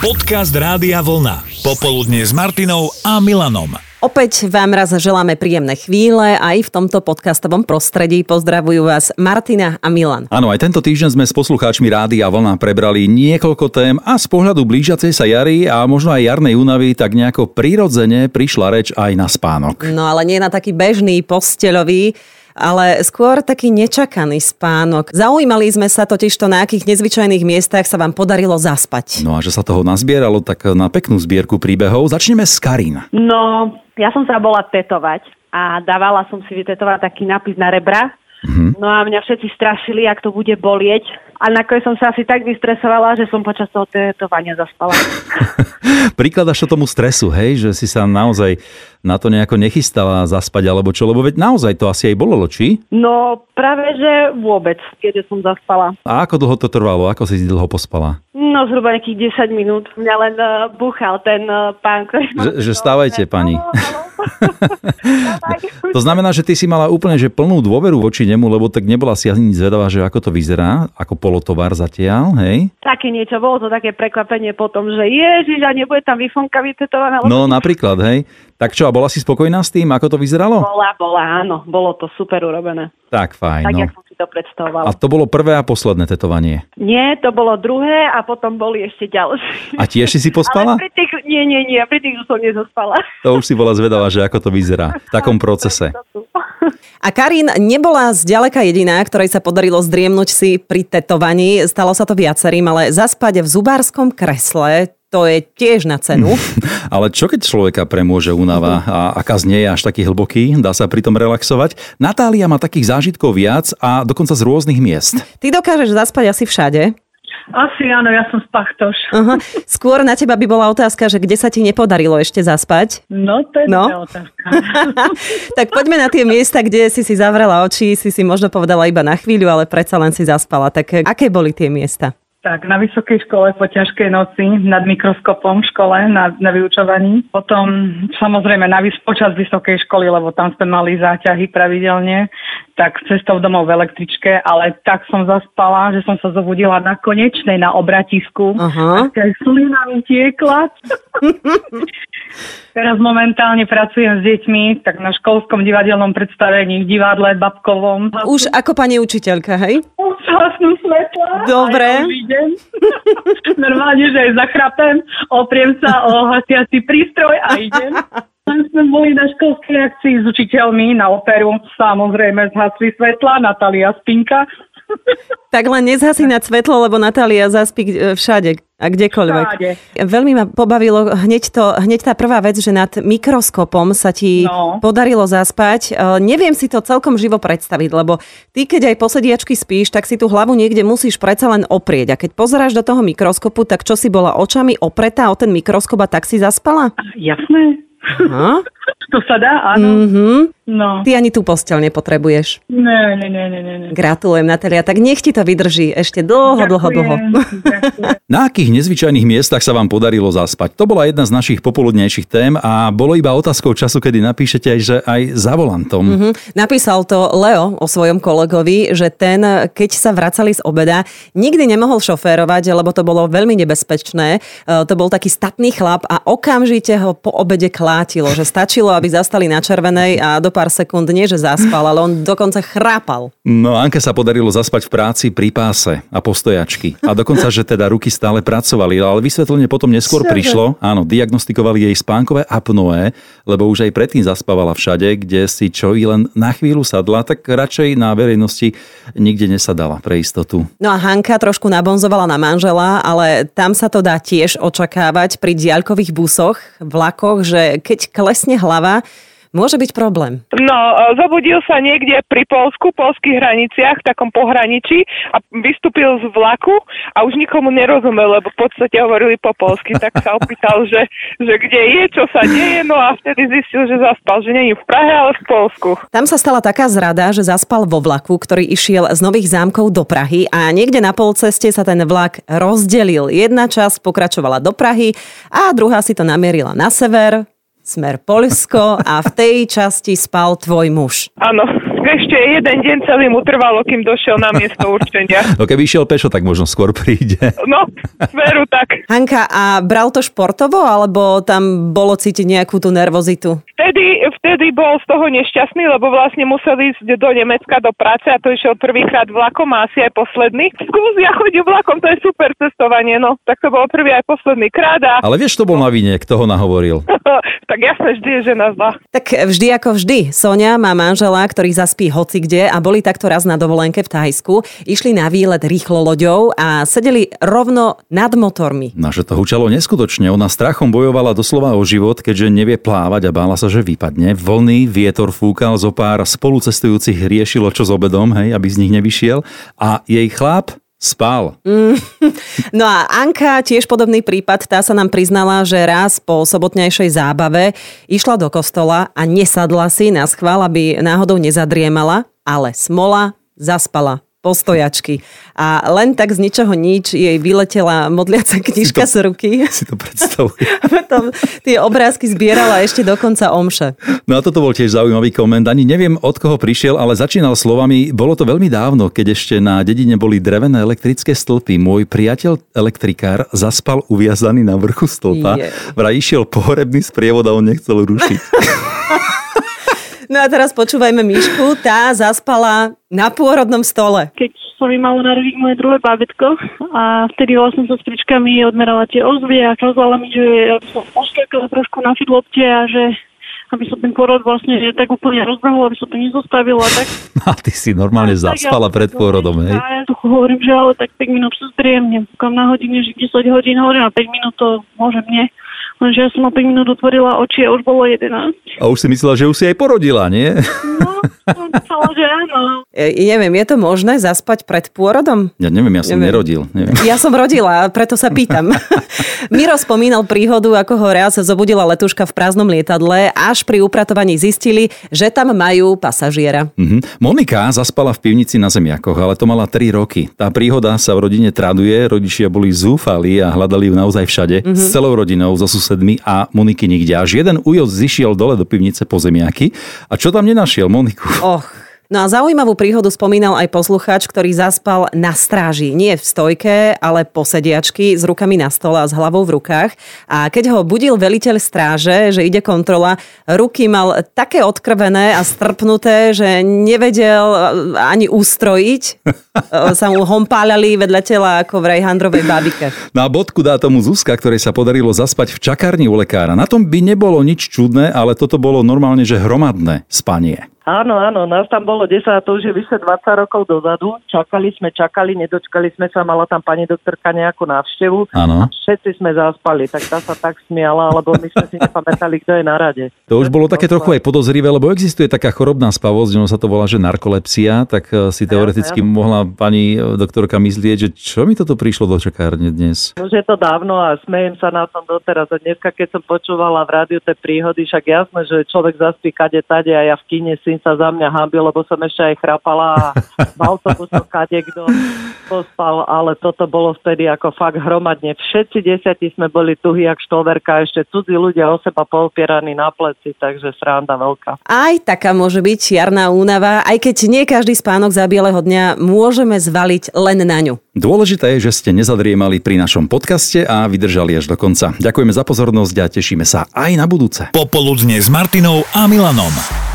Podcast Rádia Vlna. Popoludne s Martinou a Milanom. Opäť vám raz želáme príjemné chvíle aj v tomto podcastovom prostredí. Pozdravujú vás Martina a Milan. Áno, aj tento týždeň sme s poslucháčmi Rádia Vlna prebrali niekoľko tém a z pohľadu blížiacej sa jary a možno aj jarnej únavy tak nejako prirodzene prišla reč aj na spánok. No ale nie na taký bežný posteľový, ale skôr taký nečakaný spánok. Zaujímali sme sa totiž to, na akých nezvyčajných miestach sa vám podarilo zaspať. No a že sa toho nazbieralo tak na peknú zbierku príbehov, začneme s Karin. No, ja som sa bola tetovať a dávala som si vytetovať taký nápis na rebra. Mm-hmm. No a mňa všetci strašili, ak to bude bolieť. A nakoniec som sa asi tak vystresovala, že som počas toho tetovania zaspala. Prikladaš to tomu stresu, hej, že si sa naozaj na to nejako nechystala zaspať alebo čo, lebo veď naozaj to asi aj bolelo, či? No práve, že vôbec, keďže som zaspala. A ako dlho to trvalo? Ako si dlho pospala? No zhruba nejakých 10 minút. Mňa len uh, búchal ten uh, pán, ktorý... Že, že stávajte, pani. to znamená, že ty si mala úplne že plnú dôveru voči nemu, lebo tak nebola si ani zvedavá, že ako to vyzerá, ako polotovar zatiaľ, hej? Také niečo, bolo to také prekvapenie potom, že ježiš, a nebude tam výfonka vytetovaná. No napríklad, hej. Tak čo, a bola si spokojná s tým, ako to vyzeralo? Bola, bola, áno. Bolo to super urobené. Tak, fajn. Tak, no. jak som si to predstavovala. A to bolo prvé a posledné tetovanie? Nie, to bolo druhé a potom boli ešte ďalšie. A tiež si si pospala? Ale pri tých, nie, nie, nie, pri tých už som nezospala. To už si bola zvedavá, že ako to vyzerá v takom procese. A Karin nebola zďaleka jediná, ktorej sa podarilo zdriemnúť si pri tetovaní. Stalo sa to viacerým, ale zaspať v zubárskom kresle, to je tiež na cenu. Ale čo keď človeka premôže únava a aká nie je až taký hlboký, dá sa pritom relaxovať? Natália má takých zážitkov viac a dokonca z rôznych miest. Ty dokážeš zaspať asi všade. Asi áno, ja som spachtoš. Uh-huh. Skôr na teba by bola otázka, že kde sa ti nepodarilo ešte zaspať? No, to je no. otázka. tak poďme na tie miesta, kde si si zavrela oči, si si možno povedala iba na chvíľu, ale predsa len si zaspala. Tak aké boli tie miesta? Tak, na vysokej škole po ťažkej noci nad mikroskopom v škole na, na vyučovaní. Potom samozrejme na, počas vysokej školy, lebo tam sme mali záťahy pravidelne, tak cestou domov v električke, ale tak som zaspala, že som sa zobudila na konečnej na obratisku. Uh-huh. A slina mi tiekla. Teraz momentálne pracujem s deťmi, tak na školskom divadelnom predstavení v divadle Babkovom. Už ako pani učiteľka, hej? Už hasnú svetla. Dobre. Ja Normálne, že aj zachrapem, opriem sa o hasiaci prístroj a idem. Tam sme boli na školskej akcii s učiteľmi na operu. Samozrejme zhasli svetla, Natalia Spinka. Tak len nezhasí na svetlo, lebo Natália zaspí e, všade a kdekoľvek. Všade. Veľmi ma pobavilo hneď, to, hneď tá prvá vec, že nad mikroskopom sa ti no. podarilo zaspať. E, neviem si to celkom živo predstaviť, lebo ty, keď aj posediačky spíš, tak si tú hlavu niekde musíš predsa len oprieť. A keď pozeráš do toho mikroskopu, tak čo si bola očami opretá o ten mikroskop a tak si zaspala? Jasné. Aha. To sa dá, áno. Mm-hmm. No. Ty ani tú posteľ nepotrebuješ. Ne, ne, ne, ne, ne. Gratulujem, Natalia. Tak nech ti to vydrží ešte dlho, dlho, dlho. Na akých nezvyčajných miestach sa vám podarilo zaspať? To bola jedna z našich popoludnejších tém a bolo iba otázkou času, kedy napíšete že aj za volantom. Mm-hmm. Napísal to Leo o svojom kolegovi, že ten, keď sa vracali z obeda, nikdy nemohol šoférovať, lebo to bolo veľmi nebezpečné. E, to bol taký statný chlap a okamžite ho po obede klátilo, že stačilo, aby zastali na červenej a do pár sekúnd nie, že zaspal, ale on dokonca chrápal. No Anke sa podarilo zaspať v práci pri páse a postojačky. A dokonca, že teda ruky stále pracovali, ale vysvetlenie potom neskôr Čože? prišlo. Áno, diagnostikovali jej spánkové apnoe, lebo už aj predtým zaspávala všade, kde si čo i len na chvíľu sadla, tak radšej na verejnosti nikde nesadala pre istotu. No a Hanka trošku nabonzovala na manžela, ale tam sa to dá tiež očakávať pri diaľkových busoch, vlakoch, že keď klesne hlava, môže byť problém? No, zobudil sa niekde pri Polsku, polských hraniciach, v takom pohraničí a vystúpil z vlaku a už nikomu nerozumel, lebo v podstate hovorili po polsky, tak sa opýtal, že, že kde je, čo sa deje, no a vtedy zistil, že zaspal, že není v Prahe, ale v Polsku. Tam sa stala taká zrada, že zaspal vo vlaku, ktorý išiel z Nových zámkov do Prahy a niekde na polceste sa ten vlak rozdelil. Jedna časť pokračovala do Prahy a druhá si to namierila na sever, smer Polsko a v tej časti spal tvoj muž. Áno. Ešte jeden deň celý mu trvalo, kým došiel na miesto určenia. No keby išiel pešo, tak možno skôr príde. No, veru tak. Hanka, a bral to športovo, alebo tam bolo cítiť nejakú tú nervozitu? Vtedy, vtedy bol z toho nešťastný, lebo vlastne musel ísť do Nemecka do práce a to išiel prvýkrát vlakom a asi aj posledný. Skús, ja chodím vlakom, to je super cestovanie, no. Tak to bol prvý aj posledný krát a Ale vieš, to bol na vine, kto ho nahovoril. tak jasne vždy je žena zlá. Tak vždy ako vždy. Sonia má manžela, ktorý zaspí hoci kde a boli takto raz na dovolenke v Thajsku. Išli na výlet rýchlo loďou a sedeli rovno nad motormi. Že to hučalo neskutočne. Ona strachom bojovala doslova o život, keďže nevie plávať a bála sa, že vypadne. Vlny, vietor fúkal, zo pár spolucestujúcich riešilo, čo s obedom, hej, aby z nich nevyšiel. A jej chlap spal. No a Anka, tiež podobný prípad, tá sa nám priznala, že raz po sobotnejšej zábave išla do kostola a nesadla si na schvál, aby náhodou nezadriemala, ale smola zaspala postojačky. A len tak z ničoho nič jej vyletela modliaca knižka Si z ruky. Si to predstavuj. A potom tie obrázky zbierala ešte do konca omše. No a toto bol tiež zaujímavý koment. Ani neviem, od koho prišiel, ale začínal slovami, bolo to veľmi dávno, keď ešte na dedine boli drevené elektrické stĺpy. Môj priateľ elektrikár zaspal uviazaný na vrchu stĺpa. Je. Vraj išiel pohrebný sprievod a on nechcel rušiť. No a teraz počúvajme Mišku, tá zaspala na pôrodnom stole. keď sa mi malo narodiť moje druhé bábätko a vtedy vlastne so stričkami odmerala tie ozvy a kázala mi, že aby som poskakala trošku na fidlopte a že aby som ten porod vlastne tak úplne rozbehol, aby som to nezostavila. Tak, A ty si normálne tak zaspala ja- pred pôrodom, hej? A ja tu hovorím, že ale tak 5 minút sa zdriemnem. Kam na hodine, že 10 hodín hovorím a 5 minút to môžem nie. Lenže ja som na 5 minút otvorila oči a už bolo 11. A už si myslela, že už si aj porodila, nie? No, že áno. E, neviem, je to možné zaspať pred pôrodom? Ja neviem, ja som Neviem. nerodil. Neviem. Ja som rodila, preto sa pýtam. Miro spomínal príhodu, ako ho raz zobudila letuška v prázdnom lietadle, až pri upratovaní zistili, že tam majú pasažiera. Mhm. Monika zaspala v pivnici na zemiakoch, ale to mala 3 roky. Tá príhoda sa v rodine traduje, rodičia boli zúfali a hľadali ju naozaj všade, Mhm. s celou rodinou, so susedmi a Moniky nikde. Až jeden ujo zišiel dole do pivnice po zemiaky a čo tam nenašiel Moniku? Och. No a zaujímavú príhodu spomínal aj poslucháč, ktorý zaspal na stráži. Nie v stojke, ale po sediačky s rukami na stole a s hlavou v rukách. A keď ho budil veliteľ stráže, že ide kontrola, ruky mal také odkrvené a strpnuté, že nevedel e, ani ustrojiť. E, sa mu hompáľali vedľa tela ako v Rejhandrovej bábike. Na bodku dá tomu Zuzka, ktorej sa podarilo zaspať v čakárni u lekára. Na tom by nebolo nič čudné, ale toto bolo normálne, že hromadné spanie. Áno, áno, nás tam bolo 10 a to už je vyše 20 rokov dozadu. Čakali sme, čakali, nedočkali sme sa, mala tam pani doktorka nejakú návštevu. Áno. Všetci sme zaspali, tak tá sa tak smiala, lebo my sme si nepamätali, kto je na rade. To už bolo také trochu aj podozrivé, lebo existuje taká chorobná spavosť, ono sa to volá, že narkolepsia, tak eh, si teoreticky jasné. mohla pani eh, doktorka myslieť, že čo mi toto prišlo do čakárne dnes. Už je to dávno a smejem sa na tom doteraz. A dneska, keď som počúvala v rádiu tie príhody, však jasné, že človek zaspí kade tade a ja v kine syn sa za mňa hambil, lebo som ešte aj chrapala a v autobusu kade kto pospal, ale toto bolo vtedy ako fakt hromadne. Všetci desiatí sme boli tuhí jak štoverka, ešte cudzí ľudia o seba poopieraní na pleci, takže sranda veľká. Aj taká môže byť jarná únava, aj keď nie každý spánok za bieleho dňa môžeme zvaliť len na ňu. Dôležité je, že ste nezadriemali pri našom podcaste a vydržali až do konca. Ďakujeme za pozornosť a tešíme sa aj na budúce. Popoludne s Martinou a Milanom.